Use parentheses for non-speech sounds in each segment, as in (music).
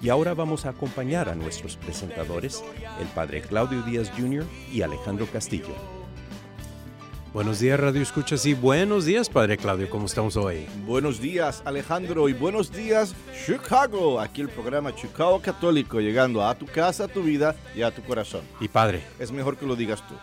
Y ahora vamos a acompañar a nuestros presentadores, el Padre Claudio Díaz Jr. y Alejandro Castillo. Buenos días, Radio Escuchas, y buenos días, Padre Claudio, ¿cómo estamos hoy? Buenos días, Alejandro, y buenos días, Chicago. Aquí el programa Chicago Católico, llegando a tu casa, a tu vida y a tu corazón. Y Padre. Es mejor que lo digas tú.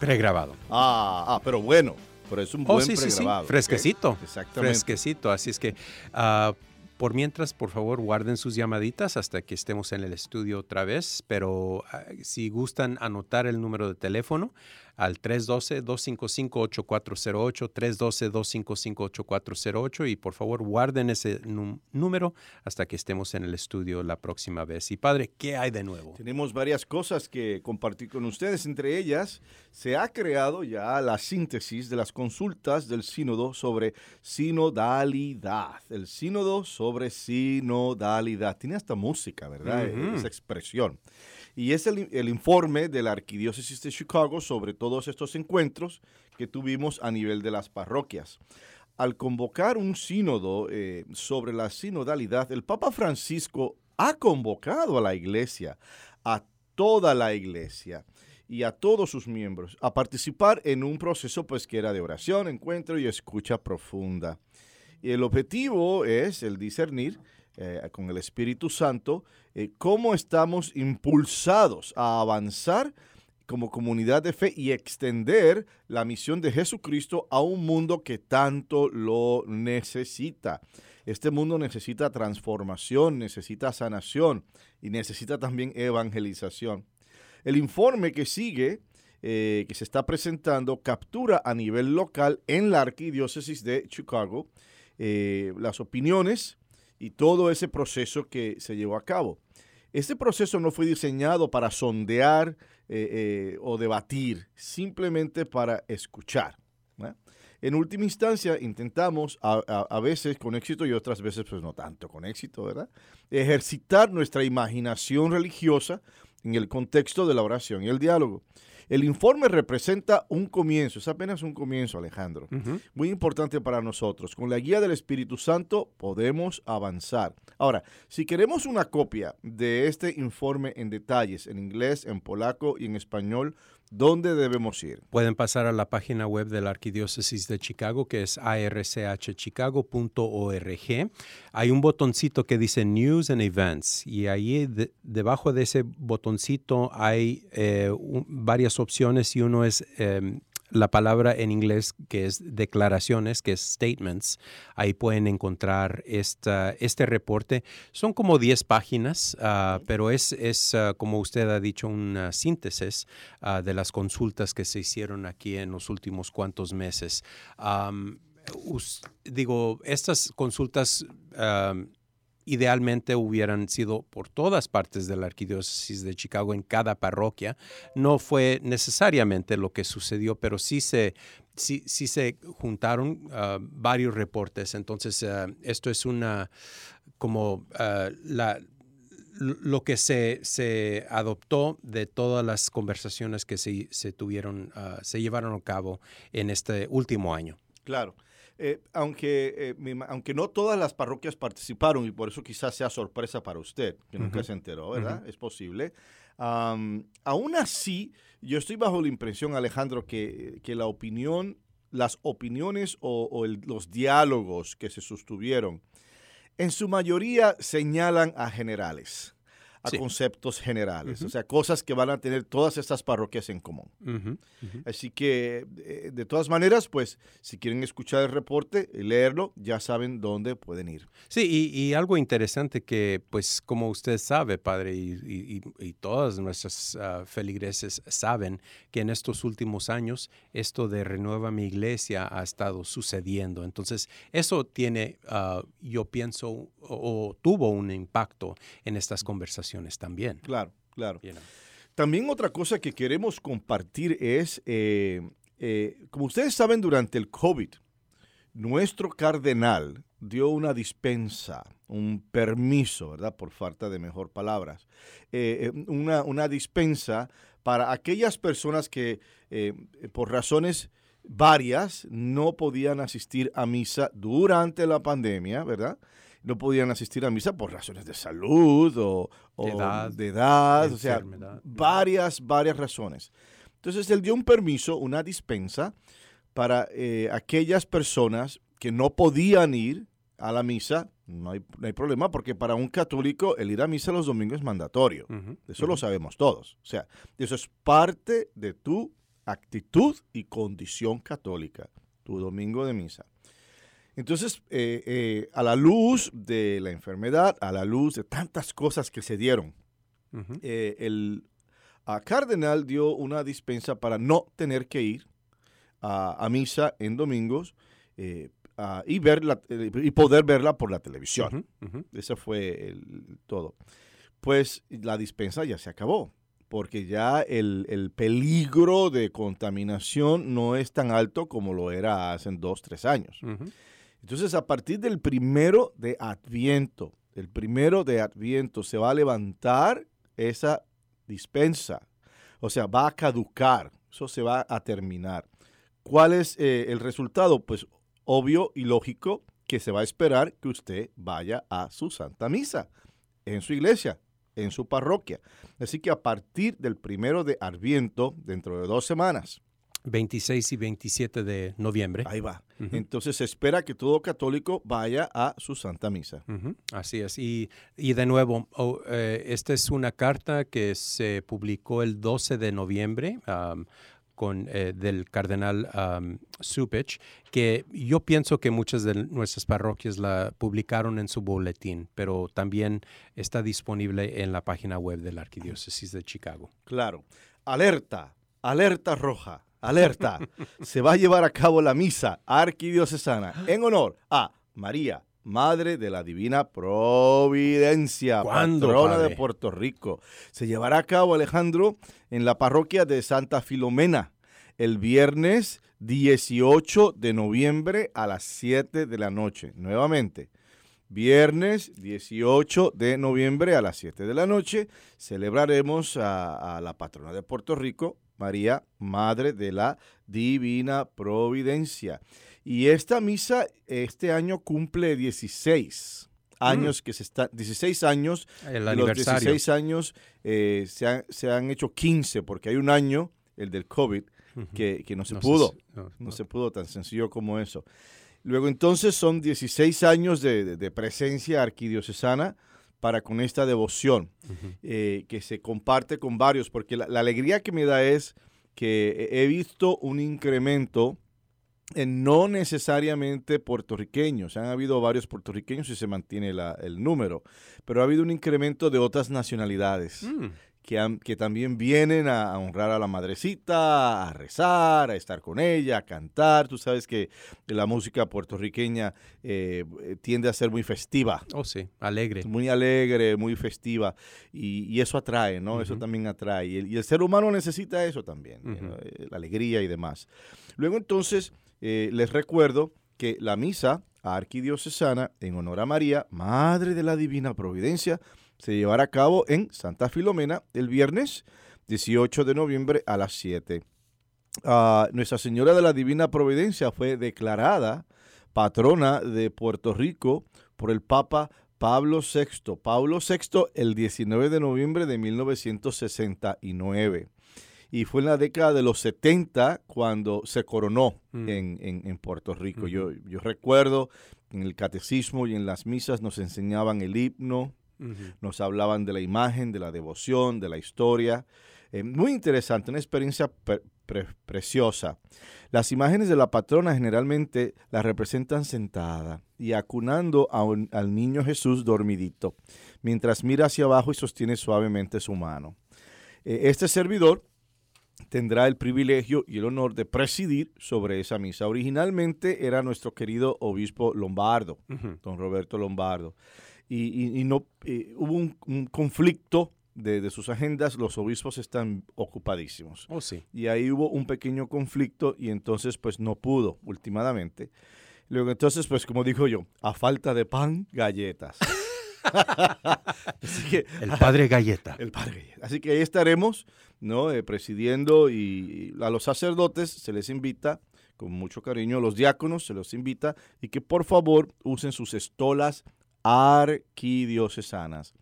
Pregrabado. Ah, ah pero bueno. Pero es un oh, buen sí, pregrabado. Sí, sí. Fresquecito. Exactamente. Fresquecito. Así es que uh, por mientras, por favor, guarden sus llamaditas hasta que estemos en el estudio otra vez, pero ah, si gustan anotar el número de teléfono, al 312-255-8408, 312-255-8408 y por favor guarden ese número hasta que estemos en el estudio la próxima vez. Y padre, ¿qué hay de nuevo? Tenemos varias cosas que compartir con ustedes. Entre ellas, se ha creado ya la síntesis de las consultas del sínodo sobre sinodalidad. El sínodo sobre sinodalidad. Tiene hasta música, ¿verdad? Esa expresión y es el, informe de la Arquidiócesis de Chicago sobre todos estos encuentros que tuvimos a nivel de las parroquias. Al convocar un sínodo eh, sobre la sinodalidad, el Papa Francisco ha convocado a la iglesia, a toda la iglesia y a todos sus miembros a participar en un proceso pues que era de oración, encuentro y escucha profunda. Y el objetivo es el discernir eh, con el Espíritu Santo, eh, cómo estamos impulsados a avanzar como comunidad de fe y extender la misión de Jesucristo a un mundo que tanto lo necesita. Este mundo necesita transformación, necesita sanación y necesita también evangelización. El informe que sigue, eh, que se está presentando, captura a nivel local en la arquidiócesis de Chicago las opiniones, y todo ese proceso que se llevó a cabo. Este proceso no fue diseñado para sondear eh, eh, o debatir, simplemente para escuchar. En última instancia, intentamos, a, veces con éxito y otras veces pues no tanto con éxito, ¿verdad? Ejercitar nuestra imaginación religiosa en el contexto de la oración y el diálogo. El informe representa un comienzo, es apenas un comienzo, Alejandro. Muy importante para nosotros. Con la guía del Espíritu Santo podemos avanzar. Ahora, si queremos una copia de este informe en detalles, en inglés, en polaco y en español, ¿Dónde debemos ir? Pueden pasar a la página web de la Arquidiócesis de Chicago, que es archchicago.org. Hay un botoncito que dice News and Events y ahí debajo de ese botoncito hay eh, varias opciones y uno es em, la palabra en inglés que es declaraciones, que es statements. Ahí pueden encontrar esta, este reporte. Son como 10 páginas, ah, pero es, es ah, como usted ha dicho, una síntesis ah, de las consultas que se hicieron aquí en los últimos cuantos meses. digo, estas consultas idealmente hubieran sido por todas partes de la arquidiócesis de Chicago en cada parroquia. No fue necesariamente lo que sucedió, pero sí se, sí, sí se juntaron ah, varios reportes. Entonces, ah, esto es una como ah, la lo que se, se, adoptó de todas las conversaciones que se, se tuvieron, se llevaron a cabo en este último año. Claro. Eh, aunque, eh, aunque no todas las parroquias participaron y por eso quizás sea sorpresa para usted, que nunca se enteró, ¿verdad? Es posible. aún así, yo estoy bajo la impresión, Alejandro, que, que la opinión, las opiniones o, los diálogos que se sostuvieron, en su mayoría señalan a generales a conceptos generales, o sea, cosas que van a tener todas estas parroquias en común. Así que, eh, de todas maneras, pues, si quieren escuchar el reporte y leerlo, ya saben dónde pueden ir. Sí, y, algo interesante que, pues, como usted sabe, padre, y, todas nuestras uh, feligreses saben que en estos últimos años esto de renueva mi iglesia ha estado sucediendo. Entonces, eso tiene, ah, yo pienso, o tuvo un impacto en estas conversaciones también. Claro, claro. También otra cosa que queremos compartir es, eh, eh, como ustedes saben, durante el COVID, nuestro cardenal dio una dispensa, un permiso, ¿verdad? Por falta de mejor palabras, eh, una, una, dispensa para aquellas personas que por razones varias no podían asistir a misa durante la pandemia, ¿verdad? No podían asistir a misa por razones de salud o, de edad, o sea, varias, varias razones. Entonces él dio un permiso, una dispensa para eh, aquellas personas que no podían ir a la misa, no hay, no hay, problema, porque para un católico el ir a misa los domingos es mandatorio. eso lo sabemos todos. O sea, eso es parte de tu actitud y condición católica, tu domingo de misa. Entonces, eh, eh, a la luz de la enfermedad, a la luz de tantas cosas que se dieron, eh, el cardenal dio una dispensa para no tener que ir a, misa en domingos y, ver y poder verla por la televisión. Eso fue el, todo. Pues la dispensa ya se acabó porque ya el, peligro de contaminación no es tan alto como lo era hace dos, tres años. Entonces, a partir del primero de Adviento, el primero de Adviento, se va a levantar esa dispensa. O sea, va a caducar. Eso se va a terminar. ¿Cuál es eh, el resultado? Pues obvio y lógico que se va a esperar que usted vaya a su Santa Misa en su iglesia, en su parroquia. Así que a partir del primero de Adviento, dentro de dos semanas, 26 y 27 de noviembre. Ahí va. Entonces se espera que todo católico vaya a su Santa Misa. Así es. Y, de nuevo, eh, esta es una carta que se publicó el 12 de noviembre. con, eh, del cardenal um, Supich, que yo pienso que muchas de nuestras parroquias la publicaron en su boletín, pero también está disponible en la página web de la Arquidiócesis de Chicago. Claro. Alerta, alerta roja alerta, se va a llevar a cabo la misa arquidiocesana en honor a María, Madre de la Divina Providencia, patrona de Puerto Rico. Se llevará a cabo, Alejandro, en la parroquia de Santa Filomena, el viernes 18 de noviembre a las 7 de la noche. Nuevamente, viernes 18 de noviembre a las 7 de la noche, celebraremos a, a la patrona de Puerto Rico, María, Madre de la Divina Providencia. Y esta misa este año cumple 16 años mm. que se está 16 años el los 16 años eh, se, han, hecho 15 porque hay un año el del COVID que, no se pudo. no, se pudo tan sencillo como eso. Luego entonces son 16 años de presencia arquidiocesana para con esta devoción eh, que se comparte con varios, porque la, alegría que me da es que he visto un incremento en no necesariamente puertorriqueños. Han habido varios puertorriqueños y se mantiene la- el número, pero ha habido un incremento de otras nacionalidades. Mm, que, han- que también vienen a, a honrar a la madrecita, a rezar, a estar con ella, a cantar. Tú sabes que la música puertorriqueña eh, tiende a ser muy festiva. Oh, sí, alegre. Muy alegre, muy festiva, y, y eso atrae, ¿no? Eso también atrae. Y el, y el ser humano necesita eso también. Eh, la alegría y demás. Luego entonces, eh, les recuerdo que la misa arquidiocesana en honor a María, Madre de la Divina Providencia, se llevará a cabo en Santa Filomena el viernes 18 de noviembre a las 7. Ah, Nuestra Señora de la Divina Providencia fue declarada patrona de Puerto Rico por el Papa Pablo VI. Pablo VI el 19 de noviembre de 1969. Y fue en la década de los 70 cuando se coronó Mm. en, en- en Puerto Rico. Yo, yo recuerdo en el catecismo y en las misas nos enseñaban el himno, Nos hablaban de la imagen, de la devoción, de la historia. Eh, muy interesante, una experiencia pre- pre- preciosa. Las imágenes de la patrona generalmente la representan sentada y acunando a un- al niño Jesús dormidito, mientras mira hacia abajo y sostiene suavemente su mano. Eh, este servidor tendrá el privilegio y el honor de presidir sobre esa misa. Originalmente era nuestro querido obispo Lombardo don Roberto Lombardo. Y, y- y no eh, hubo un, un conflicto de, de sus agendas, los obispos están ocupadísimos. Oh, sí. Y ahí hubo un pequeño conflicto y entonces pues no pudo últimamente. Luego entonces pues como dijo yo, a falta de pan, galletas. (laughs) Así que El padre Galleta. el padre Galleta. Así que ahí estaremos, ¿no? Eh, presidiendo y a los sacerdotes se les invita con mucho cariño, a los diáconos se los invita y que por favor usen sus estolas arquidiocesanas.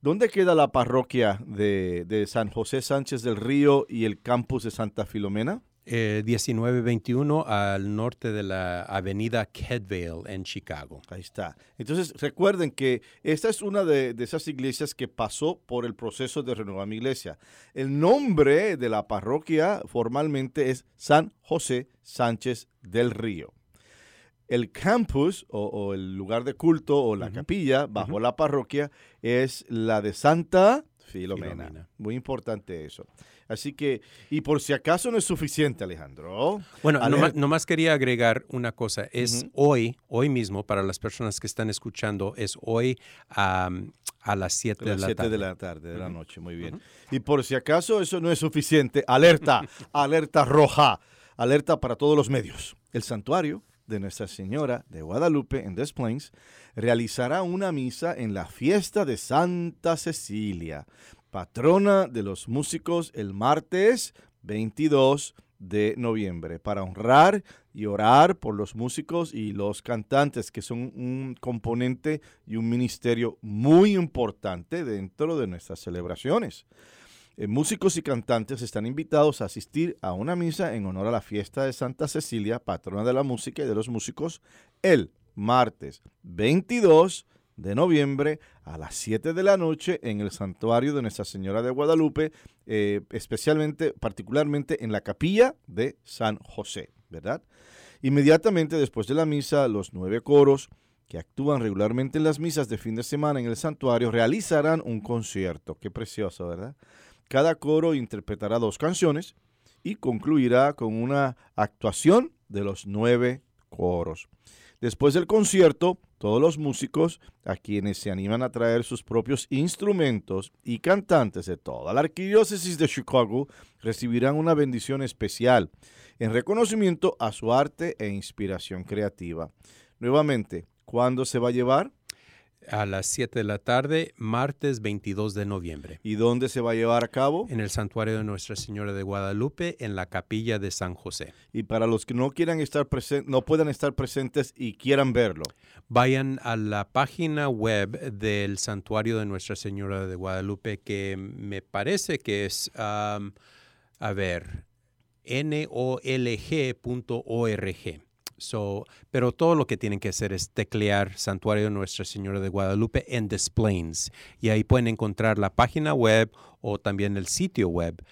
¿Dónde queda la parroquia de, de San José Sánchez del Río y el campus de Santa Filomena? Eh, 1921 al norte de la avenida Kedvale en Chicago. Ahí está. Entonces, recuerden que esta es una de, de esas iglesias que pasó por el proceso de renovar mi iglesia. El nombre de la parroquia formalmente es San José Sánchez del Río. El campus o, o el lugar de culto o la capilla bajo la parroquia es la de Santa Filomena. Filomena. Muy importante eso. Así que, y por si acaso no es suficiente, Alejandro. Bueno, nomás, nomás quería agregar una cosa. Es hoy, hoy mismo, para las personas que están escuchando, es hoy a las 7 A de las la 7 tarde. de la tarde, de la noche, muy bien. Y por si acaso eso no es suficiente, alerta, (laughs) alerta roja, alerta para todos los medios. El santuario de Nuestra Señora de Guadalupe en Des Plaines realizará una misa en la fiesta de Santa Cecilia, patrona de los músicos el martes 22 de noviembre, para honrar y orar por los músicos y los cantantes, que son un componente y un ministerio muy importante dentro de nuestras celebraciones. Eh, músicos y cantantes están invitados a asistir a una misa en honor a la fiesta de Santa Cecilia, patrona de la música y de los músicos, el martes 22 de noviembre a las 7 de la noche en el santuario de Nuestra Señora de Guadalupe, eh, especialmente, particularmente en la capilla de San José, ¿verdad? Inmediatamente después de la misa, los nueve coros que actúan regularmente en las misas de fin de semana en el santuario realizarán un concierto. Qué precioso, ¿verdad? Cada coro interpretará dos canciones y concluirá con una actuación de los nueve coros. Después del concierto, todos los músicos, a quienes se animan a traer sus propios instrumentos y cantantes de toda la arquidiócesis de Chicago, recibirán una bendición especial en reconocimiento a su arte e inspiración creativa. Nuevamente, ¿cuándo se va a llevar? A las 7 de la tarde, martes 22 de noviembre. ¿Y dónde se va a llevar a cabo? En el santuario de Nuestra Señora de Guadalupe, en la capilla de San José. Y para los que no quieran estar presentes, no puedan estar presentes y quieran verlo. Vayan a la página web del santuario de Nuestra Señora de Guadalupe, que me parece que es, a ver, nolg.org. So, pero todo lo que tienen que hacer es teclear Santuario Nuestra Señora de Guadalupe en Displays. Y ahí pueden encontrar la página web o también el sitio web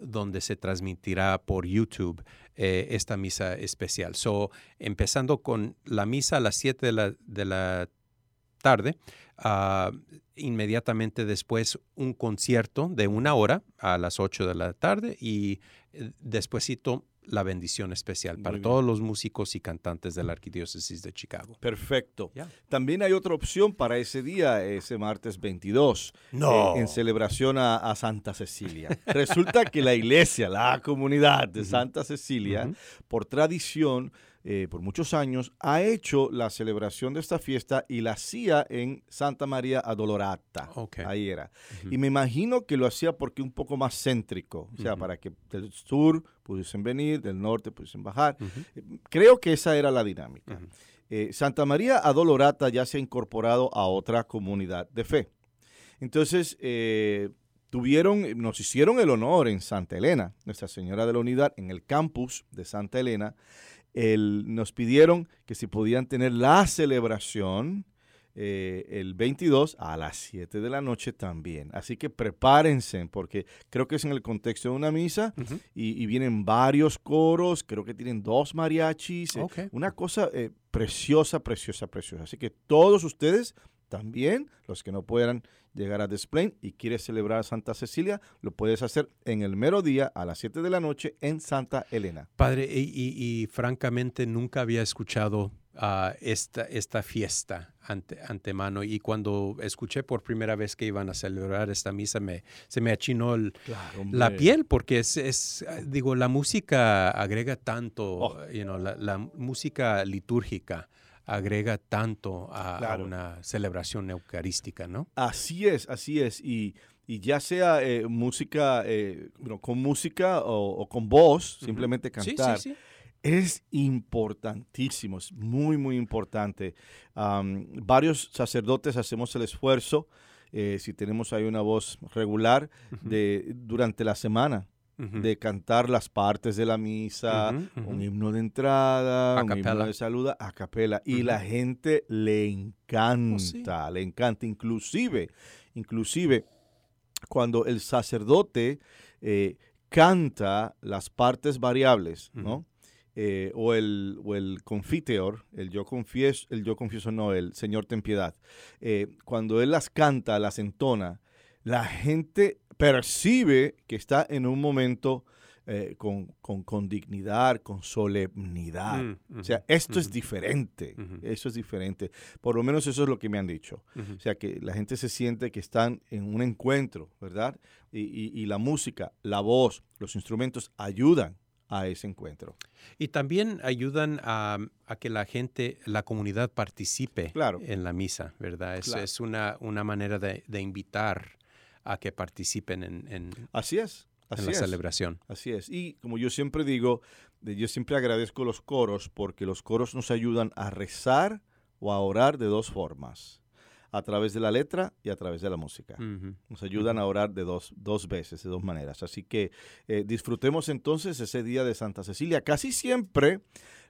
donde se transmitirá por YouTube eh, esta misa especial. So, empezando con la misa a las 7 de la, de la tarde, ah, inmediatamente después un concierto de una hora a las 8 de la tarde y eh, despuesito la bendición especial para todos los músicos y cantantes de la Arquidiócesis de Chicago. Perfecto. También hay otra opción para ese día, ese martes 22, No. eh, en celebración a, a Santa Cecilia. Resulta que la iglesia, la comunidad de Santa Cecilia, por tradición, eh, por muchos años, ha hecho la celebración de esta fiesta y la hacía en Santa María Adolorata. Ahí era. Y me imagino que lo hacía porque un poco más céntrico, o sea, para que del sur pudiesen venir, del norte pudiesen bajar. Ujú. Creo que esa era la dinámica. Eh, Santa María Adolorata ya se ha incorporado a otra comunidad de fe. Entonces, eh, tuvieron, nos hicieron el honor en Santa Elena, Nuestra Señora de la Unidad, en el campus de Santa Elena. El- nos pidieron que si podían tener la celebración eh, el 22 a las 7 de la noche también. Así que prepárense, porque creo que es en el contexto de una misa y, y vienen varios coros, creo que tienen dos mariachis, eh, una cosa eh, preciosa, preciosa, preciosa. Así que todos ustedes también, los que no puedan llegar a Desplain y quieres celebrar Santa Cecilia, lo puedes hacer en el mero día a las 7 de la noche en Santa Elena. Padre, y, y- y francamente nunca había escuchado ah, esta, esta fiesta ante, antemano y cuando escuché por primera vez que iban a celebrar esta misa me, se me achinó el- la piel porque es, es, digo, la música agrega tanto, Oh. you know, la, la música litúrgica agrega tanto a, una celebración eucarística, ¿no? Así es, así es. Y, y ya sea eh, música, eh, bueno, con música o, o con voz, simplemente cantar. sí, sí. Es importantísimo, es muy, muy importante. Am, varios sacerdotes hacemos el esfuerzo, eh, si tenemos ahí una voz regular, de, durante la semana, De cantar las partes de la misa, un himno de entrada, un himno de saluda, a capela. Y la gente le encanta, Oh, sí. le encanta. Inclusive, inclusive, cuando el sacerdote eh, canta las partes variables, ¿no? Eh, o el, o el confiteor, el yo confieso, el yo confieso no, el Señor ten piedad. Eh, cuando él las canta, las entona, la gente percibe que está en un momento eh, con, con- con dignidad, con solemnidad. Mm, O sea, esto es diferente, eso es diferente. Por lo menos eso es lo que me han dicho. O sea, que la gente se siente que están en un encuentro, ¿verdad? Y, y- y la música, la voz, los instrumentos ayudan a ese encuentro. Y también ayudan a, a que la gente, la comunidad participe Claro. en la misa, ¿verdad? Es, Claro. es una, una manera de, de invitar a que participen en, en- Así es, en la es. celebración. Así es. Y como yo siempre digo, yo siempre agradezco los coros porque los coros nos ayudan a rezar o a orar de dos formas. A través de la letra y a través de la música. Nos ayudan a orar de dos, dos veces, de dos maneras. Así que eh, disfrutemos entonces ese día de Santa Cecilia. Casi siempre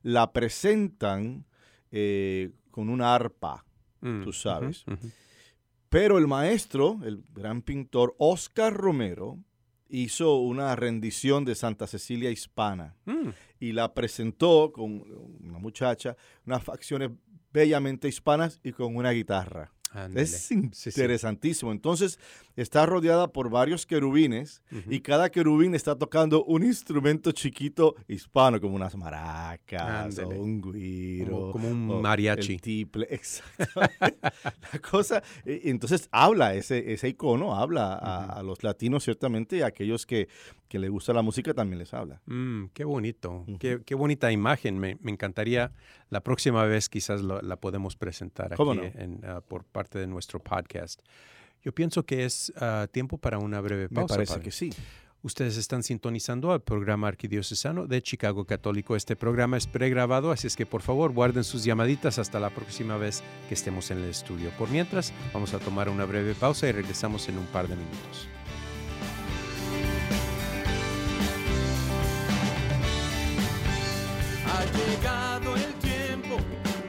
la presentan eh, con una arpa, Mm, tú sabes. Pero el maestro, el gran pintor Oscar Romero, hizo una rendición de Santa Cecilia hispana Mm, y la presentó con una muchacha, unas facciones bellamente hispanas y con una guitarra. Es interesantísimo. Entonces, está rodeada por varios querubines Ujú. y cada querubín está tocando un instrumento chiquito hispano, como unas maracas o un guiro. como, como un mariachi. El tiple, (laughs) exactamente. La cosa, entonces habla, ese, ese icono habla a, los latinos ciertamente y a aquellos que, que les gusta la música también les habla. Mm, qué bonito, qué, qué bonita imagen. Me, me encantaría la próxima vez quizás lo- la podemos presentar aquí ¿Cómo no? en, ah, por parte de nuestro podcast. Yo pienso que es ah, tiempo para una breve Me pausa. parece padre. que sí. Ustedes están sintonizando al programa arquidiocesano de Chicago Católico. Este programa es pregrabado, así es que por favor guarden sus llamaditas hasta la próxima vez que estemos en el estudio. Por mientras, vamos a tomar una breve pausa y regresamos en un par de minutos. Ha llegado el tiempo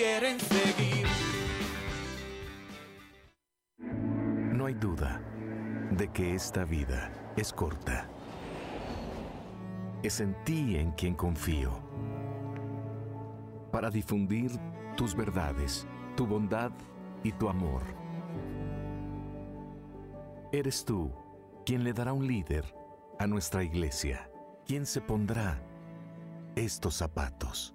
quieren seguir. No hay duda de que esta vida es corta. Es en ti en quien confío. Para difundir tus verdades, tu bondad y tu amor. Eres tú quien le dará un líder a nuestra iglesia, quien se pondrá estos zapatos.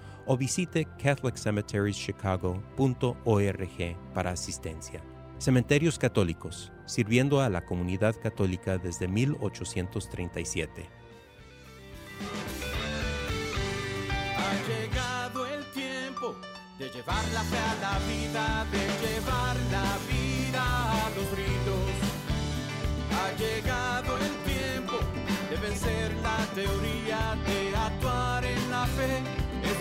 o visite catholiccemeterieschicago.org para asistencia. Cementerios Católicos, sirviendo a la comunidad católica desde 1837. Ha llegado el tiempo de llevar la fe a la vida, de llevar la vida a los ritos. Ha llegado el tiempo de vencer la teoría, de actuar en la fe,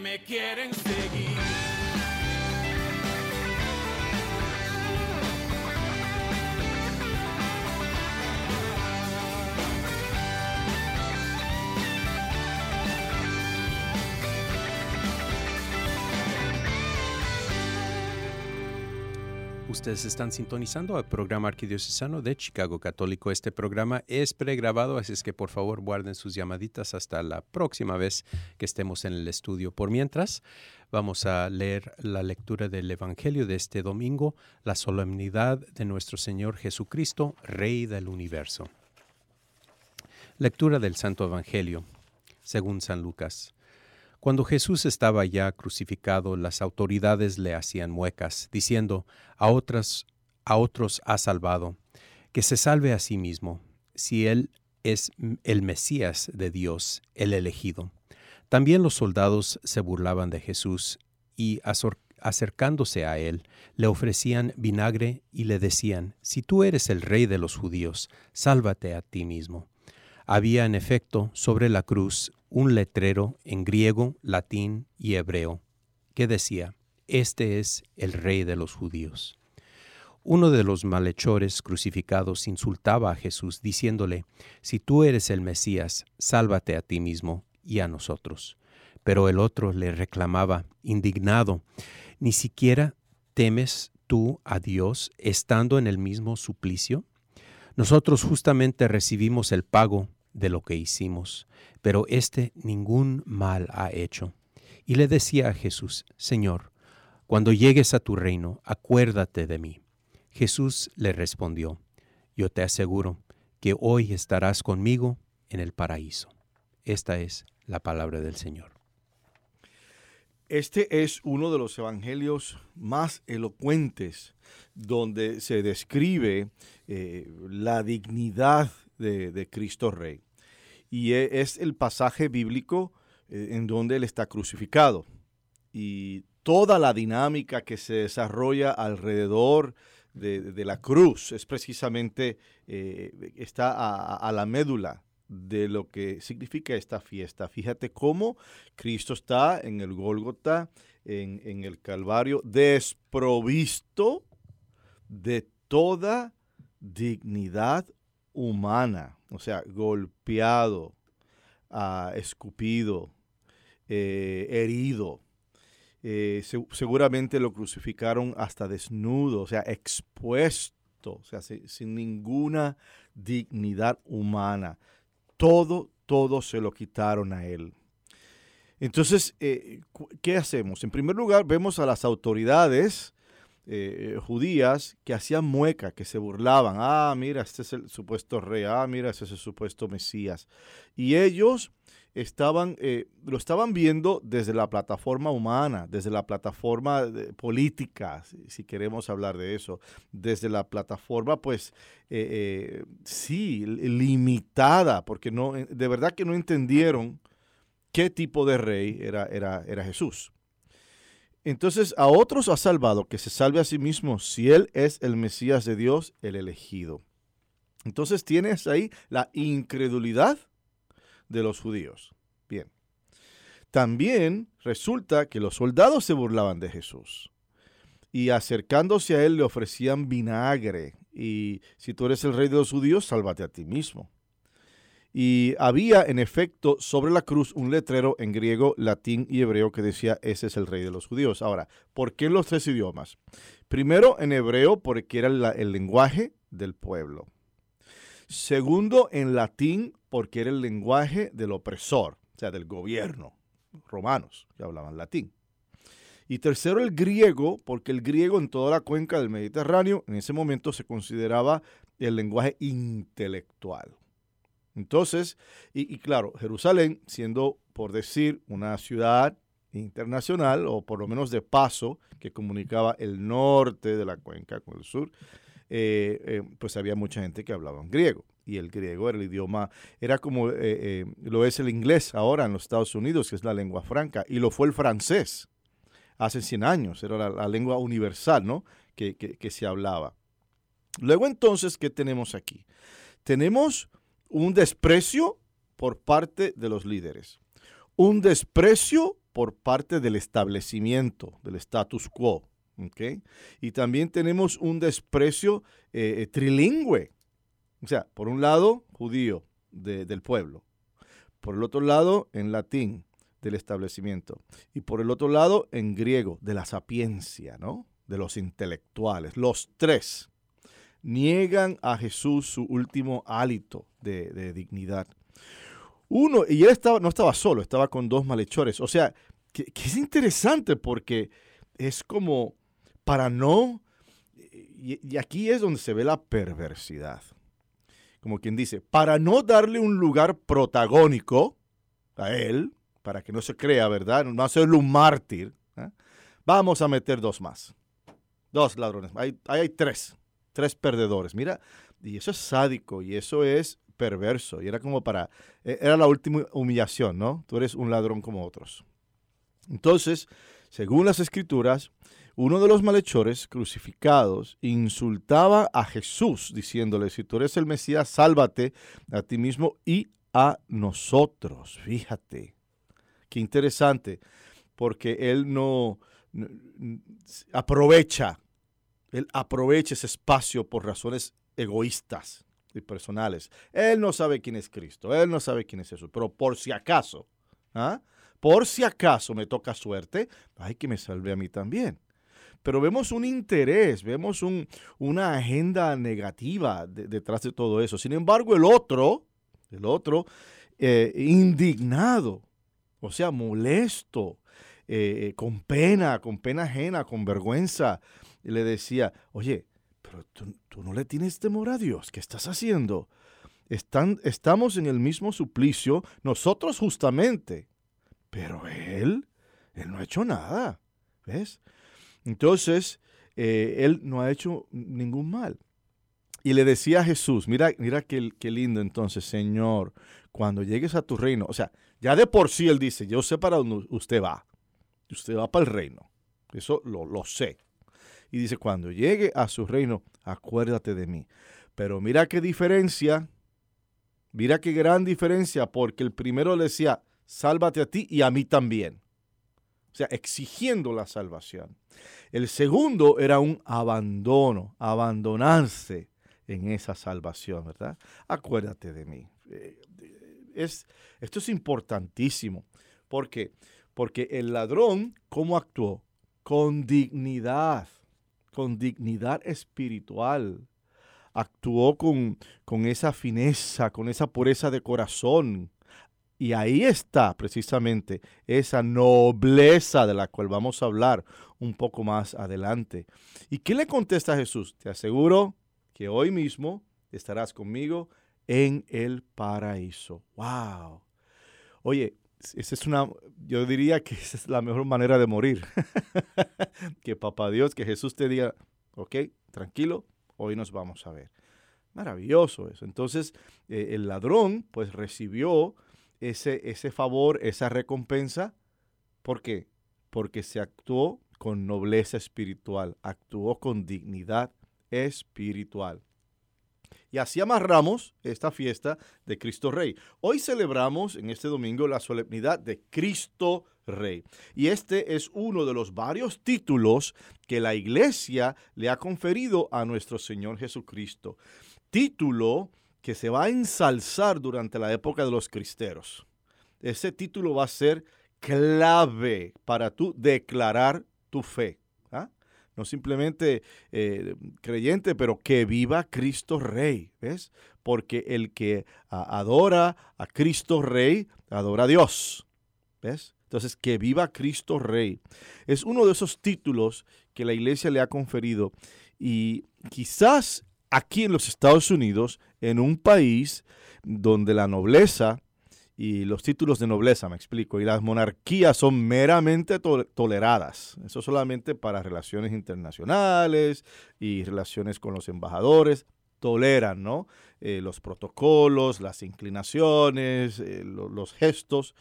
me quieren seguir. Ustedes están sintonizando al programa arquidiocesano de Chicago Católico. Este programa es pregrabado, así es que por favor guarden sus llamaditas hasta la próxima vez que estemos en el estudio. Por mientras, vamos a leer la lectura del Evangelio de este domingo, la solemnidad de nuestro Señor Jesucristo, Rey del universo. Lectura del Santo Evangelio, según San Lucas. Cuando Jesús estaba ya crucificado, las autoridades le hacían muecas, diciendo, a otras, a otros ha salvado, que se salve a sí mismo, si él es el Mesías de Dios, el elegido. También los soldados se burlaban de Jesús y acercándose a él, le ofrecían vinagre y le decían, Si tú eres el rey de los judíos, sálvate a ti mismo. Había en efecto sobre la cruz un letrero en griego, latín y hebreo, que decía, Este es el rey de los judíos. Uno de los malhechores crucificados insultaba a Jesús, diciéndole, Si tú eres el Mesías, sálvate a ti mismo y a nosotros. Pero el otro le reclamaba, indignado, ¿ni siquiera temes tú a Dios estando en el mismo suplicio? Nosotros justamente recibimos el pago de lo que hicimos, pero éste ningún mal ha hecho. Y le decía a Jesús, Señor, cuando llegues a tu reino, acuérdate de mí. Jesús le respondió, Yo te aseguro que hoy estarás conmigo en el paraíso. Esta es la palabra del Señor. Este es uno de los evangelios más elocuentes donde se describe eh, la dignidad de, Cristo Rey. Y e, es el pasaje bíblico eh, en donde Él está crucificado. Y toda la dinámica que se desarrolla alrededor de, la cruz es precisamente, eh, está a la médula de lo que significa esta fiesta. Fíjate cómo Cristo está en el Gólgota, en, el Calvario, desprovisto de toda dignidad humana, o sea, golpeado, ah, escupido, eh, herido. Eh, seguramente lo crucificaron hasta desnudo, o sea, expuesto, o sea, sin ninguna dignidad humana todo, todo se lo quitaron a él. Entonces, eh, ¿qué hacemos? En primer lugar, vemos a las autoridades eh, judías que hacían mueca, que se burlaban. Ah, mira, este es el supuesto rey. Ah, mira, este es el supuesto Mesías. Y ellos estaban, eh, lo estaban viendo desde la plataforma humana, desde la plataforma política, si, queremos hablar de eso, desde la plataforma, pues, eh, sí, limitada, porque no, de verdad que no entendieron qué tipo de rey era, era, era Jesús. Entonces a otros ha salvado, que se salve a sí mismo, si Él es el Mesías de Dios, el elegido. Entonces tienes ahí la incredulidad de los judíos. Bien. También resulta que los soldados se burlaban de Jesús y acercándose a él le ofrecían vinagre y si tú eres el rey de los judíos, sálvate a ti mismo. Y había en efecto sobre la cruz un letrero en griego, latín y hebreo que decía, ese es el rey de los judíos. Ahora, ¿por qué los tres idiomas? Primero en hebreo porque era el lenguaje del pueblo. Segundo, en latín, porque era el lenguaje del opresor, o sea, del gobierno. Romanos, que hablaban latín. Y tercero, el griego, porque el griego en toda la cuenca del Mediterráneo en ese momento se consideraba el lenguaje intelectual. Entonces, y, claro, Jerusalén, siendo por decir una ciudad internacional, o por lo menos de paso, que comunicaba el norte de la cuenca con el sur, eh, eh, pues había mucha gente que hablaba griego. Y el griego era el idioma, era como eh, lo es el inglés ahora en los Estados Unidos, que es la lengua franca, y lo fue el francés hace 100 años, era la, lengua universal, ¿no? Que, que se hablaba. Luego entonces, ¿qué tenemos aquí? Tenemos un desprecio por parte de los líderes, un desprecio por parte del establecimiento, del status quo. Y también tenemos un desprecio eh, eh, trilingüe. O sea, por un lado, judío del pueblo. Por el otro lado, en latín del establecimiento. Y por el otro lado, en griego, de la sapiencia, ¿no? De los intelectuales. Los tres niegan a Jesús su último hálito de, dignidad. Uno, y él estaba, no estaba solo, estaba con dos malhechores. O sea, que es interesante porque es como para no, y, aquí es donde se ve la perversidad, como quien dice, para no darle un lugar protagónico a él, para que no se crea, ¿verdad? No hacerle un mártir, ¿eh? vamos a meter dos más. Dos ladrones. Ahí hay tres, tres perdedores. Mira, y eso es sádico y eso es perverso. Y era como para, e, era la última humillación, ¿no? Tú eres un ladrón como otros. Entonces, según las escrituras, uno de los malhechores crucificados insultaba a Jesús diciéndole, si tú eres el Mesías, sálvate a ti mismo y a nosotros. Fíjate, qué interesante, porque él no, aprovecha, él aprovecha ese espacio por razones egoístas y personales. Él no sabe quién es Cristo, él no sabe quién es Jesús, pero por si acaso, ¿ah? por si acaso me toca suerte, hay que me salve a mí también. Pero vemos un interés, vemos una agenda negativa detrás de todo eso. Sin embargo, el otro, el otro, eh, indignado, o sea, molesto, eh, con pena, con pena ajena, con vergüenza, le decía, oye, pero tú, no le tienes temor a Dios, ¿qué estás haciendo? Están, estamos en el mismo suplicio, nosotros justamente, pero él, él no ha hecho nada, ¿ves? Entonces, eh, él no ha hecho ningún mal. Y le decía a Jesús, mira, mira qué, qué, lindo entonces, Señor, cuando llegues a tu reino, o sea, ya de por sí él dice, yo sé para dónde usted va, usted va para el reino, eso lo, lo sé. Y dice, cuando llegue a su reino, acuérdate de mí. Pero mira qué diferencia, mira qué gran diferencia, porque el primero le decía, sálvate a ti y a mí también. O sea, exigiendo la salvación. El segundo era un abandono, abandonarse en esa salvación, ¿verdad? Acuérdate de mí. Eh, es, esto es importantísimo. ¿Por qué? Porque el ladrón, ¿cómo actuó? Con dignidad, con dignidad espiritual. Actuó con, con esa fineza, con esa pureza de corazón, y ahí está precisamente esa nobleza de la cual vamos a hablar un poco más adelante. ¿Y qué le contesta Jesús? Te aseguro que hoy mismo estarás conmigo en el paraíso. ¡Wow! Oye, esa es una, yo diría que esa es la mejor manera de morir. (laughs) que papá Dios, que Jesús te diga, ok, tranquilo, hoy nos vamos a ver. Maravilloso eso. Entonces, eh, el ladrón pues recibió ese, ese favor, esa recompensa. ¿Por qué? Porque se actuó con nobleza espiritual, actuó con dignidad espiritual. Y así amarramos esta fiesta de Cristo Rey. Hoy celebramos en este domingo la solemnidad de Cristo Rey. Y este es uno de los varios títulos que la iglesia le ha conferido a nuestro Señor Jesucristo. Título que se va a ensalzar durante la época de los cristeros. Ese título va a ser clave para tú declarar tu fe. No simplemente eh, creyente, pero que viva Cristo Rey. ¿Ves? Porque el que adora a Cristo Rey, adora a Dios. ¿Ves? Entonces, que viva Cristo Rey. Es uno de esos títulos que la iglesia le ha conferido. Y quizás aquí en los Estados Unidos, en un país donde la nobleza y los títulos de nobleza, me explico, y las monarquías son meramente toleradas. Eso solamente para relaciones internacionales y relaciones con los embajadores. Toleran, ¿no? Eh, los protocolos, las inclinaciones, eh, los gestos.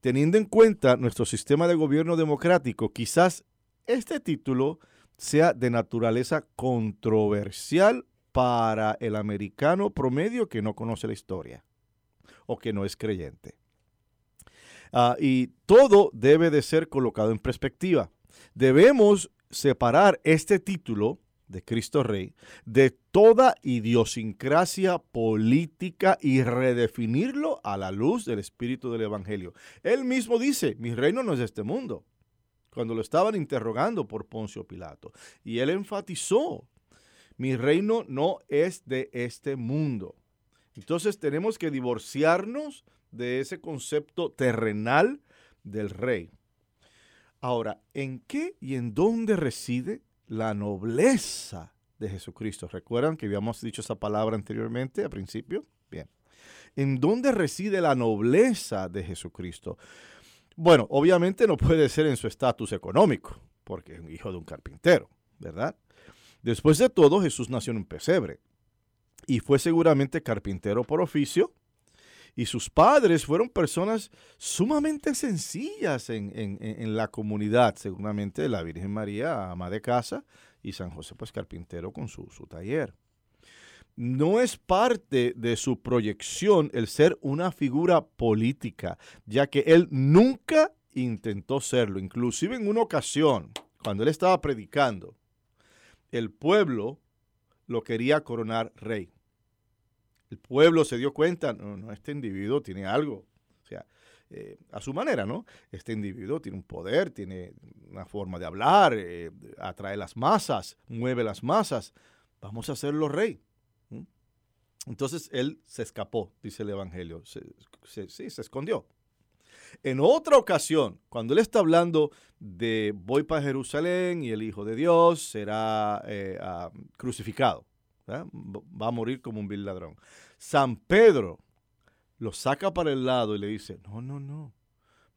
teniendo en cuenta nuestro sistema de gobierno democrático, quizás este título sea de naturaleza controversial para el americano promedio que no conoce la historia o que no es creyente. Ah, y todo debe de ser colocado en perspectiva. Debemos separar este título de Cristo Rey de toda idiosincrasia política y redefinirlo a la luz del espíritu del Evangelio. Él mismo dice, mi reino no es de este mundo cuando lo estaban interrogando por Poncio Pilato. Y él enfatizó, mi reino no es de este mundo. Entonces tenemos que divorciarnos de ese concepto terrenal del rey. Ahora, ¿en qué y en dónde reside la nobleza de Jesucristo? ¿Recuerdan que habíamos dicho esa palabra anteriormente, al principio? Bien. ¿En dónde reside la nobleza de Jesucristo? Bueno, obviamente no puede ser en su estatus económico, porque es un hijo de un carpintero, ¿verdad? Después de todo, Jesús nació en un pesebre y fue seguramente carpintero por oficio Y sus padres fueron personas sumamente sencillas en, la comunidad, seguramente la Virgen María, ama de casa, y San José, pues carpintero con su, su taller. No es parte de su proyección el ser una figura política, ya que él nunca intentó serlo. Inclusive en una ocasión, cuando él estaba predicando, el pueblo lo quería coronar rey. El pueblo se dio cuenta, no, no, este individuo tiene algo, o sea, eh, a su manera, ¿no? Este individuo tiene un poder, tiene una forma de hablar, eh, atrae las masas, mueve las masas, vamos a hacerlo rey. Entonces él se escapó, dice el Evangelio, sí, se escondió. En otra ocasión, cuando él está hablando de voy para Jerusalén y el Hijo de Dios será eh, ah, crucificado, va a morir como un vil ladrón. San Pedro lo saca para el lado y le dice, no, no, no,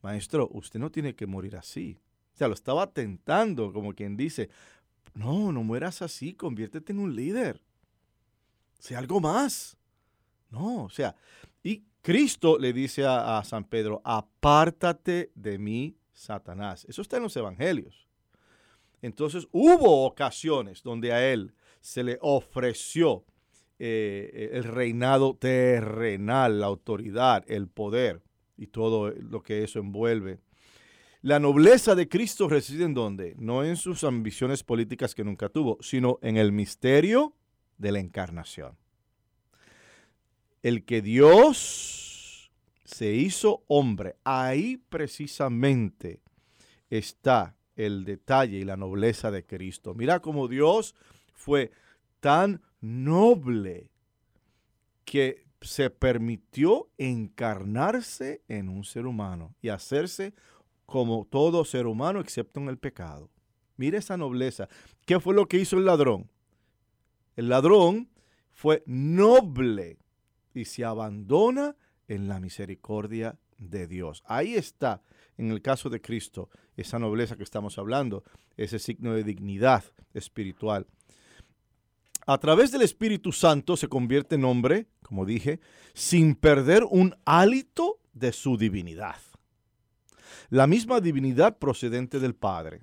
maestro, usted no tiene que morir así. O sea, lo estaba tentando, como quien dice, no, no mueras así, conviértete en un líder. Sea algo más. No, o sea, Cristo le dice a, San Pedro, apártate de mí, Satanás. Eso está en los evangelios. Entonces hubo ocasiones donde a él se le ofreció eh, el reinado terrenal, la autoridad, el poder y todo lo que eso envuelve. La nobleza de Cristo reside en dónde? No en sus ambiciones políticas que nunca tuvo, sino en el misterio de la encarnación el que Dios se hizo hombre. Ahí precisamente está el detalle y la nobleza de Cristo. Mira cómo Dios fue tan noble que se permitió encarnarse en un ser humano y hacerse como todo ser humano excepto en el pecado. Mira esa nobleza. ¿Qué fue lo que hizo el ladrón? El ladrón fue noble y se abandona en la misericordia de Dios. Ahí está, en el caso de Cristo, esa nobleza que estamos hablando, ese signo de dignidad espiritual. A través del Espíritu Santo se convierte en hombre, como dije, sin perder un hálito de su divinidad. La misma divinidad procedente del Padre.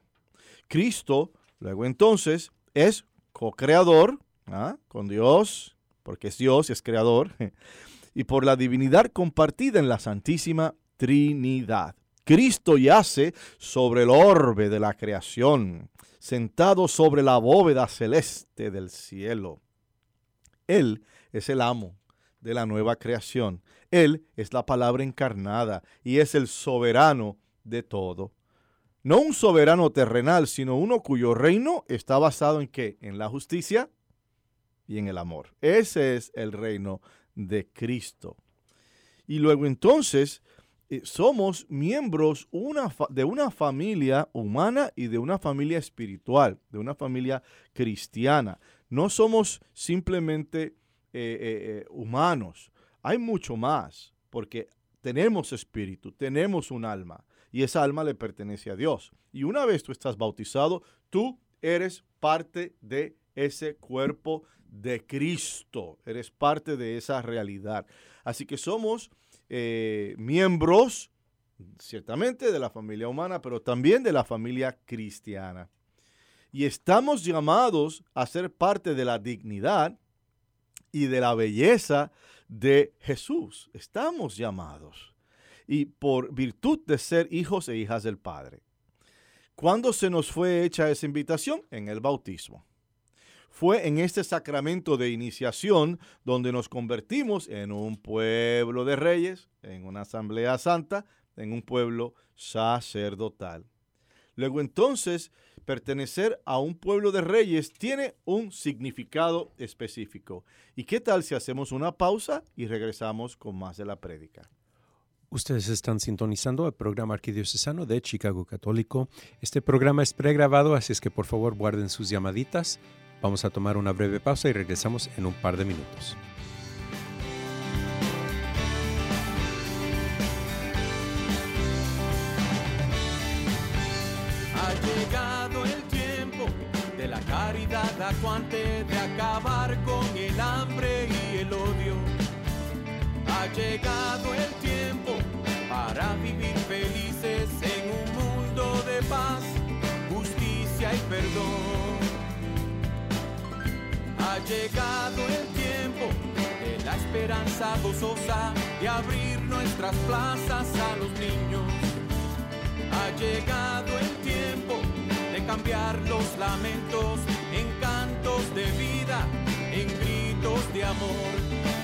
Cristo, luego entonces, es co-creador ¿ah? con Dios porque es Dios y es creador, (laughs) y por la divinidad compartida en la Santísima Trinidad. Cristo yace sobre el orbe de la creación, sentado sobre la bóveda celeste del cielo. Él es el amo de la nueva creación. Él es la palabra encarnada y es el soberano de todo. No un soberano terrenal, sino uno cuyo reino está basado en qué? En la justicia, y en el amor. Ese es el reino de Cristo. Y luego entonces eh, somos miembros de una familia humana y de una familia espiritual, de una familia cristiana. No somos simplemente eh, eh, humanos. Hay mucho más, porque tenemos espíritu, tenemos un alma, y esa alma le pertenece a Dios. Y una vez tú estás bautizado, tú eres parte de ese cuerpo de Cristo. Eres parte de esa realidad. Así que somos eh, miembros, ciertamente, de la familia humana, pero también de la familia cristiana. Y estamos llamados a ser parte de la dignidad y de la belleza de Jesús. Estamos llamados. Y por virtud de ser hijos e hijas del Padre. ¿Cuándo se nos fue hecha esa invitación? En el bautismo. Fue en este sacramento de iniciación donde nos convertimos en un pueblo de reyes, en una asamblea santa, en un pueblo sacerdotal. Luego entonces, pertenecer a un pueblo de reyes tiene un significado específico. ¿Y qué tal si hacemos una pausa y regresamos con más de la prédica? Ustedes están sintonizando el programa arquidiocesano de Chicago Católico. Este programa es pregrabado, así es que por favor guarden sus llamaditas Vamos a tomar una breve pausa y regresamos en un par de minutos. Ha llegado el tiempo de la caridad acuante, de acabar con el hambre y el odio. Ha llegado el tiempo para vivir felices en un mundo de paz, justicia y perdón. Llegado el tiempo de la esperanza gozosa de abrir nuestras plazas a los niños. Ha llegado el tiempo de cambiar los lamentos en cantos de vida, en gritos de amor,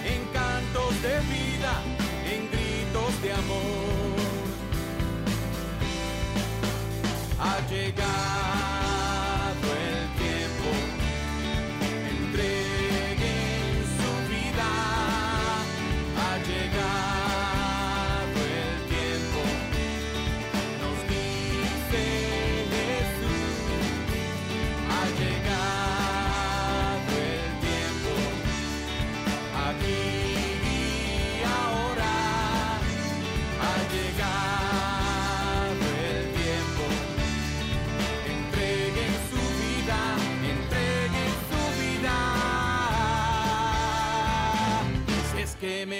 en cantos de vida, en gritos de amor. Ha llegado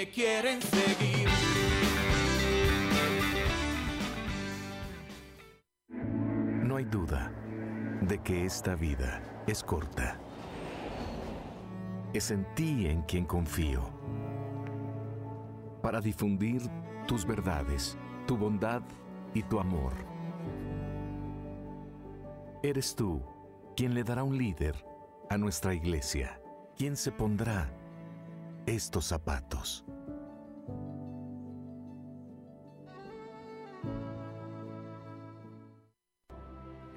quieren seguir. No hay duda de que esta vida es corta. Es en ti en quien confío. Para difundir tus verdades, tu bondad y tu amor. Eres tú quien le dará un líder a nuestra iglesia, quien se pondrá estos zapatos.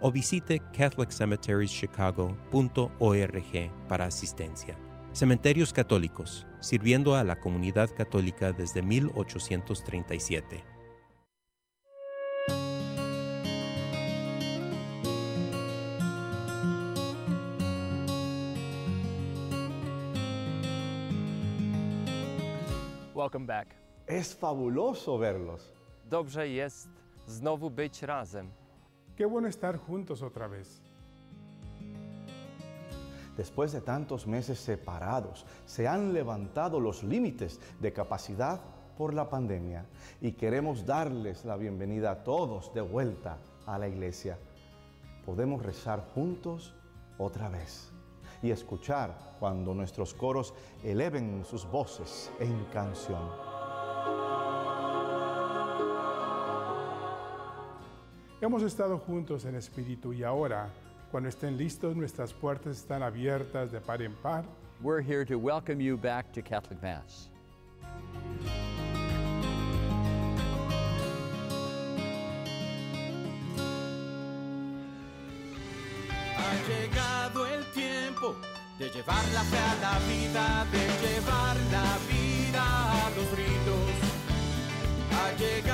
o visite catholiccemeterieschicago.org para asistencia. Cementerios Católicos, sirviendo a la comunidad católica desde 1837. Welcome back. Es fabuloso verlos. Dobrze jest znowu być razem. Qué bueno estar juntos otra vez. Después de tantos meses separados, se han levantado los límites de capacidad por la pandemia y queremos darles la bienvenida a todos de vuelta a la iglesia. Podemos rezar juntos otra vez y escuchar cuando nuestros coros eleven sus voces en canción. Hemos estado juntos en espíritu y ahora, cuando estén listos, nuestras puertas están abiertas de par en par. We're here to welcome you back to Catholic Mass. Ha llegado el tiempo de llevar la fe a la vida, de llevar la vida a los ritos. Ha llegado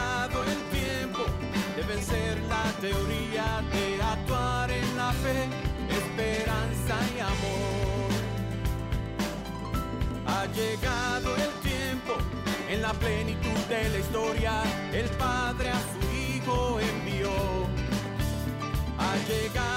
vencer la teoría, de actuar en la fe, esperanza y amor. Ha llegado el tiempo, en la plenitud de la historia, el Padre a su Hijo envió. Ha llegado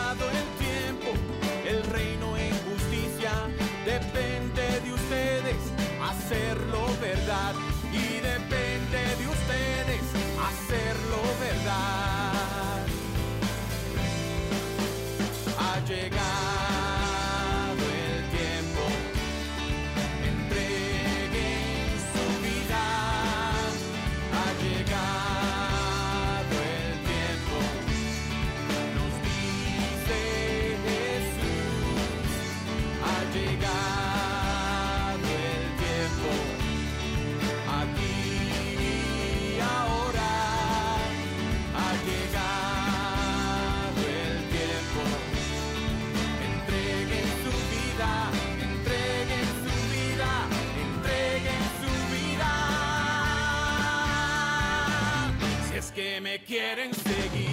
quieren seguir.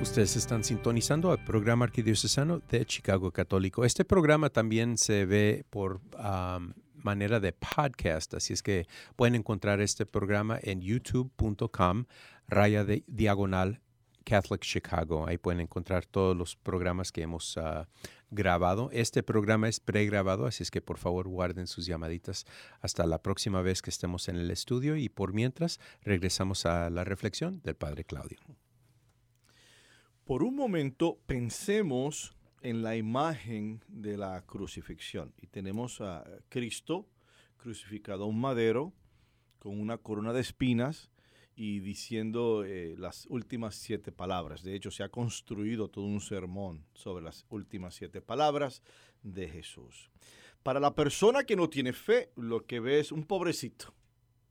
Ustedes están sintonizando el programa arquidiocesano de Chicago Católico. Este programa también se ve por manera de podcast, así es que pueden encontrar este programa en youtube.com, raya de diagonal Catholic Chicago. Ahí pueden encontrar todos los programas que hemos uh, grabado. Este programa es pregrabado, así es que por favor guarden sus llamaditas hasta la próxima vez que estemos en el estudio y por mientras regresamos a la reflexión del Padre Claudio. Por un momento pensemos en la imagen de la crucifixión y tenemos a Cristo crucificado a un madero con una corona de espinas y diciendo eh, las últimas siete palabras. De hecho, se ha construido todo un sermón sobre las últimas siete palabras de Jesús. Para la persona que no tiene fe, lo que ve es un pobrecito,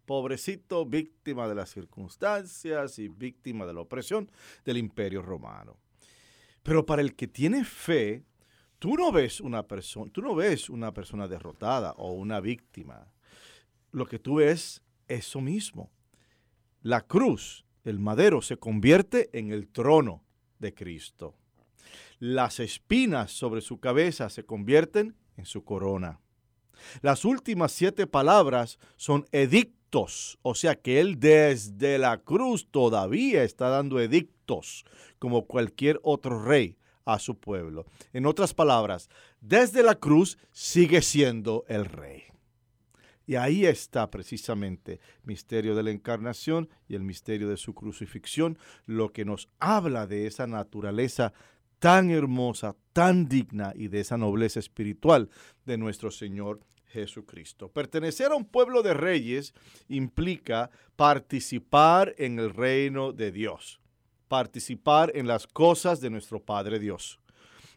pobrecito víctima de las circunstancias y víctima de la opresión del imperio romano. Pero para el que tiene fe, tú no ves una persona, tú no ves una persona derrotada o una víctima. Lo que tú ves es eso mismo. La cruz, el madero, se convierte en el trono de Cristo. Las espinas sobre su cabeza se convierten en su corona. Las últimas siete palabras son edictos o sea que él desde la cruz todavía está dando edictos como cualquier otro rey a su pueblo. En otras palabras, desde la cruz sigue siendo el rey. Y ahí está precisamente el misterio de la encarnación y el misterio de su crucifixión, lo que nos habla de esa naturaleza tan hermosa, tan digna y de esa nobleza espiritual de nuestro Señor Jesucristo. Pertenecer a un pueblo de reyes implica participar en el reino de Dios, participar en las cosas de nuestro Padre Dios.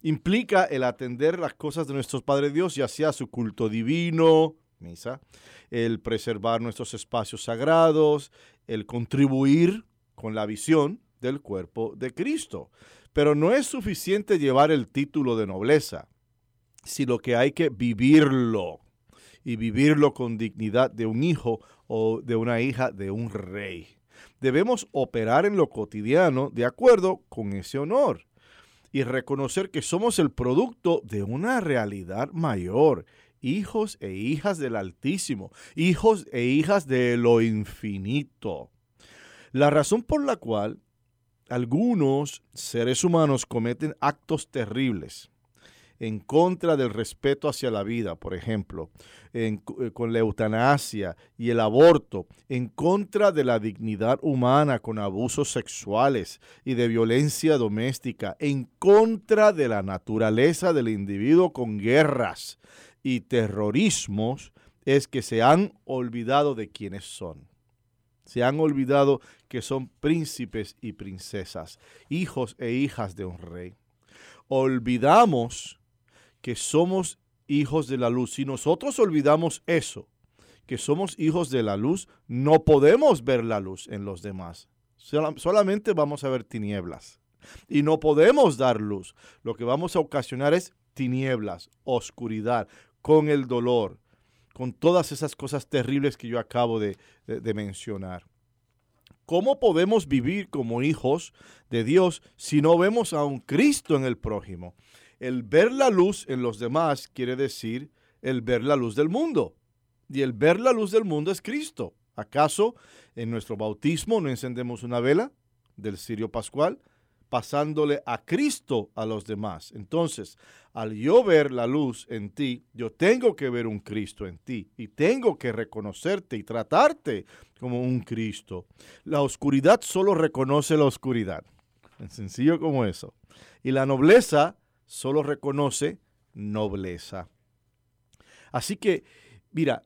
Implica el atender las cosas de nuestro Padre Dios, ya sea su culto divino, misa, el preservar nuestros espacios sagrados, el contribuir con la visión del cuerpo de Cristo. Pero no es suficiente llevar el título de nobleza, sino que hay que vivirlo y vivirlo con dignidad de un hijo o de una hija de un rey. Debemos operar en lo cotidiano de acuerdo con ese honor y reconocer que somos el producto de una realidad mayor, hijos e hijas del Altísimo, hijos e hijas de lo infinito. La razón por la cual algunos seres humanos cometen actos terribles en contra del respeto hacia la vida, por ejemplo, eh, con la eutanasia y el aborto, en contra de la dignidad humana con abusos sexuales y de violencia doméstica, en contra de la naturaleza del individuo con guerras y terrorismos, es que se han olvidado de quiénes son. Se han olvidado que son príncipes y princesas, hijos e hijas de un rey. Olvidamos que somos hijos de la luz. Si nosotros olvidamos eso, que somos hijos de la luz, no podemos ver la luz en los demás. Solamente vamos a ver tinieblas. Y no podemos dar luz. Lo que vamos a ocasionar es tinieblas, oscuridad, con el dolor, con todas esas cosas terribles que yo acabo de, de mencionar. ¿Cómo podemos vivir como hijos de Dios si no vemos a un Cristo en el prójimo? El ver la luz en los demás quiere decir el ver la luz del mundo. Y el ver la luz del mundo es Cristo. ¿Acaso en nuestro bautismo no encendemos una vela del cirio pascual? pasándole a Cristo a los demás. Entonces, al yo ver la luz en ti, yo tengo que ver un Cristo en ti y tengo que reconocerte y tratarte como un Cristo. La oscuridad solo reconoce la oscuridad. Es sencillo como eso. Y la nobleza solo reconoce nobleza. Así que, mira,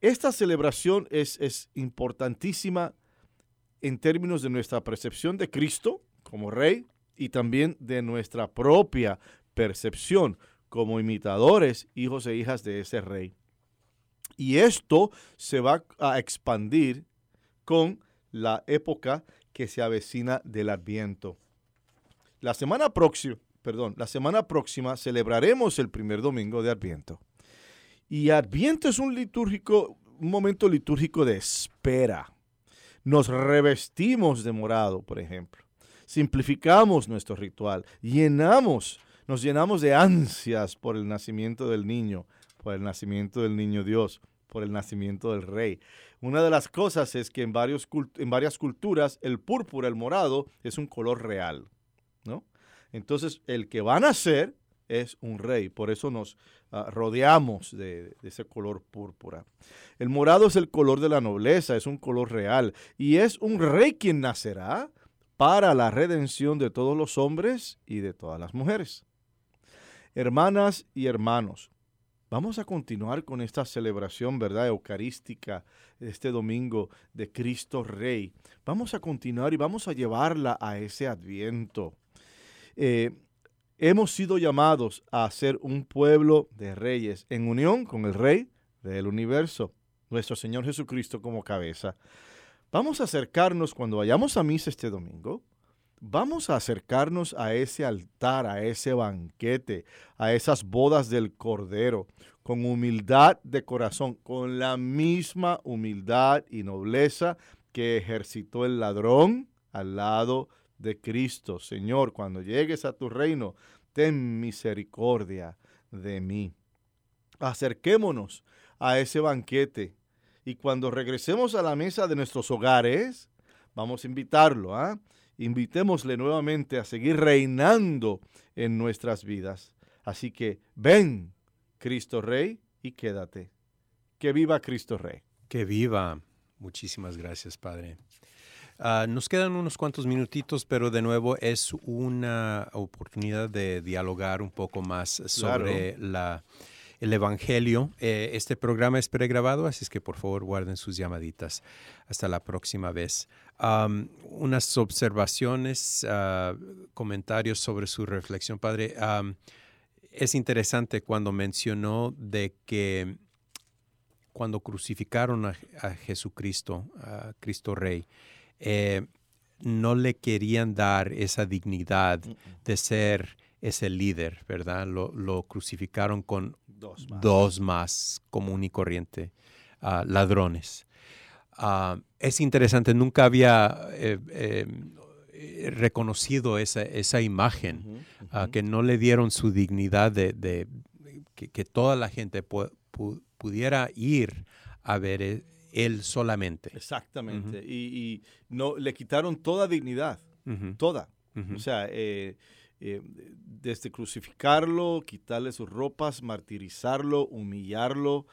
esta celebración es, es importantísima en términos de nuestra percepción de Cristo como Rey y también de nuestra propia percepción como imitadores, hijos e hijas de ese Rey. Y esto se va a expandir con la época que se avecina del Adviento. La semana próxima, perdón, la semana próxima celebraremos el primer domingo de Adviento. Y Adviento es un litúrgico, un momento litúrgico de espera. Nos revestimos de morado, por ejemplo. Simplificamos nuestro ritual, llenamos, nos llenamos de ansias por el nacimiento del niño, por el nacimiento del niño Dios, por el nacimiento del rey. Una de las cosas es que en, varios en varias culturas el púrpura, el morado, es un color real. Entonces, el que va a nacer es un rey, por eso nos uh, rodeamos de, de, ese color púrpura. El morado es el color de la nobleza, es un color real, y es un rey quien nacerá para la redención de todos los hombres y de todas las mujeres. Hermanas y hermanos, vamos a continuar con esta celebración, ¿verdad? Eucarística, este domingo de Cristo Rey. Vamos a continuar y vamos a llevarla a ese adviento. Eh, hemos sido llamados a ser un pueblo de reyes en unión con el Rey del universo, nuestro Señor Jesucristo como cabeza. Vamos a acercarnos cuando vayamos a misa este domingo. Vamos a acercarnos a ese altar, a ese banquete, a esas bodas del Cordero, con humildad de corazón, con la misma humildad y nobleza que ejercitó el ladrón al lado de Cristo. Señor, cuando llegues a tu reino, ten misericordia de mí. Acerquémonos a ese banquete y cuando regresemos a la mesa de nuestros hogares, vamos a invitarlo, ¿ah? Invitémosle nuevamente a seguir reinando en nuestras vidas. Así que ven, Cristo Rey, y quédate. Que viva Cristo Rey. Que viva. Muchísimas gracias, Padre. Uh, nos quedan unos cuantos minutitos, pero de nuevo es una oportunidad de dialogar un poco más sobre claro. la el Evangelio. Eh, este programa es pregrabado, así es que por favor guarden sus llamaditas. Hasta la próxima vez. Um, unas observaciones, uh, comentarios sobre su reflexión, Padre. Um, es interesante cuando mencionó de que cuando crucificaron a, a Jesucristo, a Cristo Rey, eh, no le querían dar esa dignidad de ser ese líder, ¿verdad? Lo, lo crucificaron con dos más, dos más común y corriente, uh, ladrones. Uh, es interesante, nunca había eh, eh, reconocido esa, esa imagen, uh -huh, -huh. que no le dieron su dignidad de, de que, que, toda la gente pu pu pudiera ir a ver e, él solamente. Exactamente, y, y, no le quitaron toda dignidad, toda. O sea, eh, eh, desde crucificarlo, quitarle sus ropas, martirizarlo, humillarlo,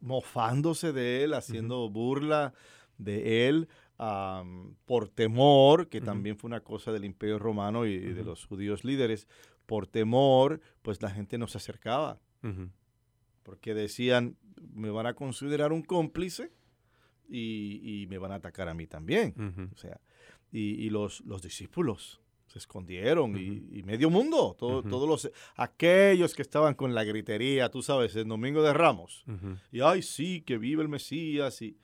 mofándose de él, haciendo burla de él, um, por temor, que también fue una cosa del imperio romano y, y de los judíos líderes, por temor, pues la gente no se acercaba, porque decían, me van a considerar un cómplice y, y me van a atacar a mí también. O sea, y, y los, los discípulos, se escondieron uh -huh. y, y, medio mundo, todo, uh -huh. todos los aquellos que estaban con la gritería, tú sabes, el domingo de Ramos. Uh -huh. Y ay, sí, que vive el Mesías y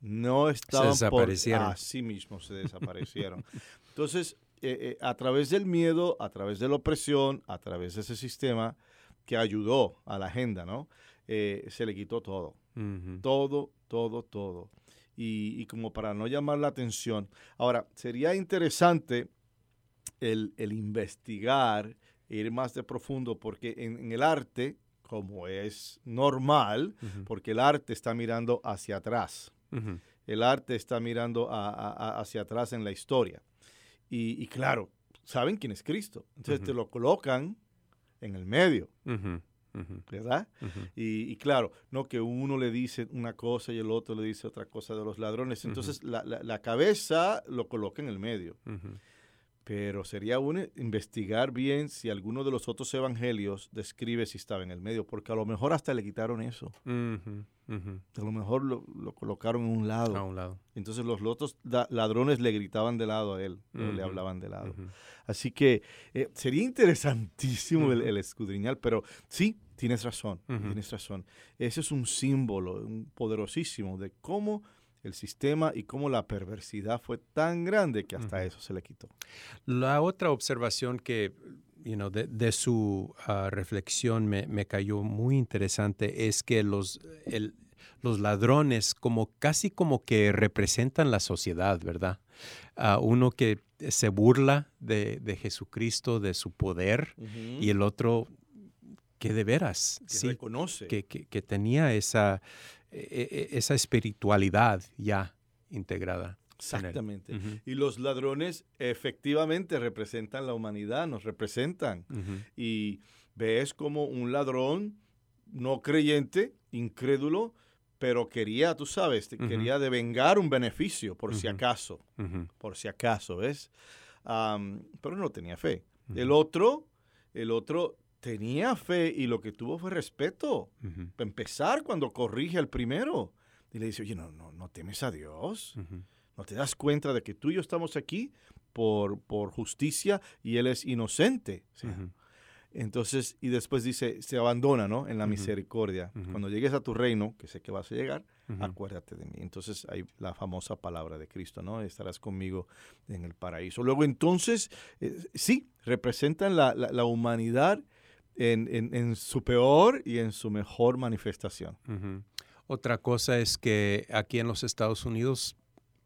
no estaban se desaparecieron. por así mismo se desaparecieron. Entonces, eh, eh, a través del miedo, a través de la opresión, a través de ese sistema que ayudó a la agenda, ¿no? Eh, se le quitó todo. Todo, todo, todo. Y, y como para no llamar la atención. Ahora, sería interesante el, el investigar, ir más de profundo, porque en, en el arte, como es normal, uh -huh. porque el arte está mirando hacia atrás. Uh -huh. El arte está mirando a, a, hacia atrás en la historia. Y, y, claro, saben quién es Cristo. Entonces te lo colocan en el medio. ¿Verdad? Y, y, claro, no que uno le dice una cosa y el otro le dice otra cosa de los ladrones. Entonces la, la, la, cabeza lo coloca en el medio pero sería bueno investigar bien si alguno de los otros evangelios describe si estaba en el medio, porque a lo mejor hasta le quitaron eso. Uh -huh, uh -huh. A lo mejor lo, lo, colocaron en un lado. A un lado. Entonces los otros ladrones le gritaban de lado a él, uh -huh. le hablaban de lado. Así que eh, sería interesantísimo el, el, escudriñar, pero sí, tienes razón, tienes razón. Ese es un símbolo un poderosísimo de cómo el sistema y cómo la perversidad fue tan grande que hasta eso se le quitó. La otra observación que you know, de, de, su uh, reflexión me, me, cayó muy interesante es que los, el, los ladrones como casi como que representan la sociedad, ¿verdad? Uh, uno que se burla de, de, Jesucristo, de su poder, -huh. y el otro que de veras que sí, reconoce que, que, que tenía esa, esa espiritualidad ya integrada. Exactamente. Uh -huh. Y los ladrones efectivamente representan la humanidad, nos representan. Uh -huh. Y ves como un ladrón no creyente, incrédulo, pero quería, tú sabes, uh -huh. quería devengar un beneficio por si acaso, por si acaso, ¿ves? Um, pero no tenía fe. El otro, el otro tenía fe y lo que tuvo fue respeto. Para empezar, cuando corrige al primero. Y le dice, oye, no, no, no temes a Dios. ¿No te das cuenta de que tú y yo estamos aquí por, por justicia y él es inocente? Uh -huh. Entonces, y después dice, se abandona, ¿no? En la uh -huh. misericordia. Uh -huh. Cuando llegues a tu reino, que sé que vas a llegar, acuérdate de mí. Entonces, hay la famosa palabra de Cristo, ¿no? Estarás conmigo en el paraíso. Luego, entonces, eh, sí, representan la, la, la humanidad en, en, en, su peor y en su mejor manifestación. Otra cosa es que aquí en los Estados Unidos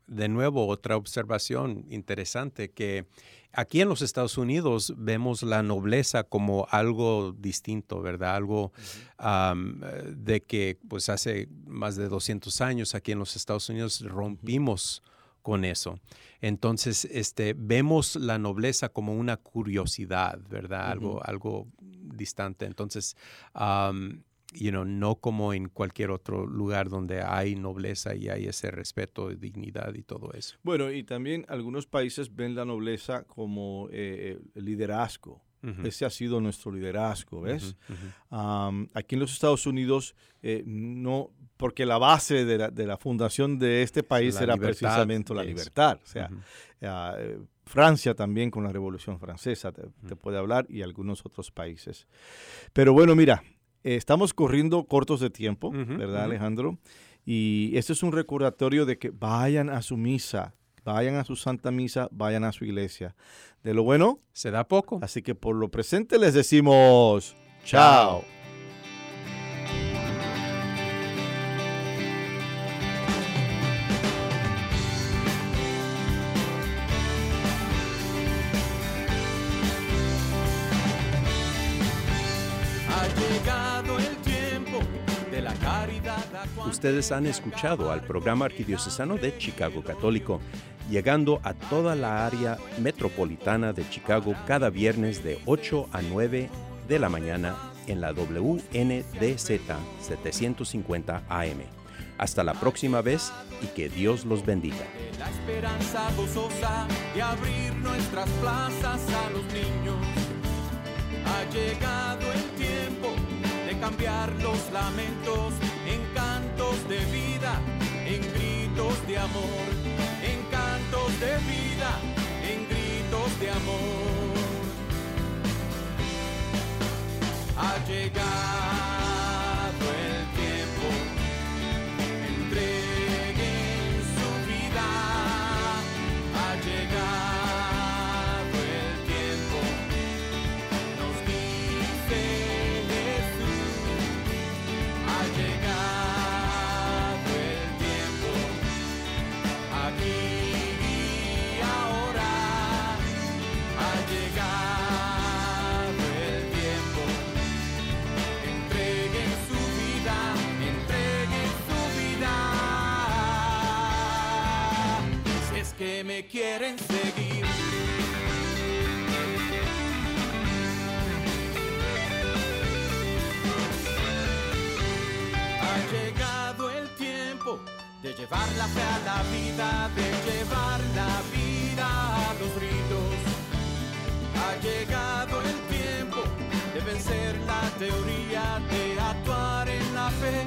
de nuevo, otra observación interesante, que aquí en los Estados Unidos vemos la nobleza como algo distinto, ¿verdad? Algo um, de que pues hace más de 200 años aquí en los Estados Unidos rompimos. Con eso. Entonces, este, vemos la nobleza como una curiosidad, ¿verdad? Uh -huh. Algo, algo distante. Entonces, um, you know, no como en cualquier otro lugar donde hay nobleza y hay ese respeto, dignidad y todo eso. Bueno, y también algunos países ven la nobleza como eh, liderazgo. Uh -huh. Ese ha sido nuestro liderazgo, ¿ves? Uh -huh. um, aquí en los Estados Unidos, eh, no, porque la base de la, de la, fundación de este país la era libertad, precisamente la libertad. O sea, uh -huh. Francia también con la Revolución Francesa te, te puede hablar y algunos otros países. Pero bueno, mira, eh, estamos corriendo cortos de tiempo, uh -huh, ¿verdad, uh -huh. Alejandro? Y esto es un recordatorio de que vayan a su misa, vayan a su santa misa, vayan a su iglesia. De lo bueno, se da poco. Así que por lo presente les decimos chao. chao. Ustedes han escuchado al programa arquidiocesano de Chicago Católico, llegando a toda la área metropolitana de Chicago cada viernes de 8 a 9 de la mañana en la WNDZ 750 AM. Hasta la próxima vez y que Dios los bendiga. La esperanza gozosa de abrir nuestras plazas a los niños. Ha llegado el tiempo de cambiar los lamentos en cantos de vida, en gritos de amor, en cantos de vida, en gritos de amor. Ha llegado quieren seguir. Ha llegado el tiempo de llevar la fe a la vida, de llevar la vida a los ritos. Ha llegado el tiempo de vencer la teoría, de actuar en la fe,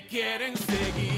me quieren seguir.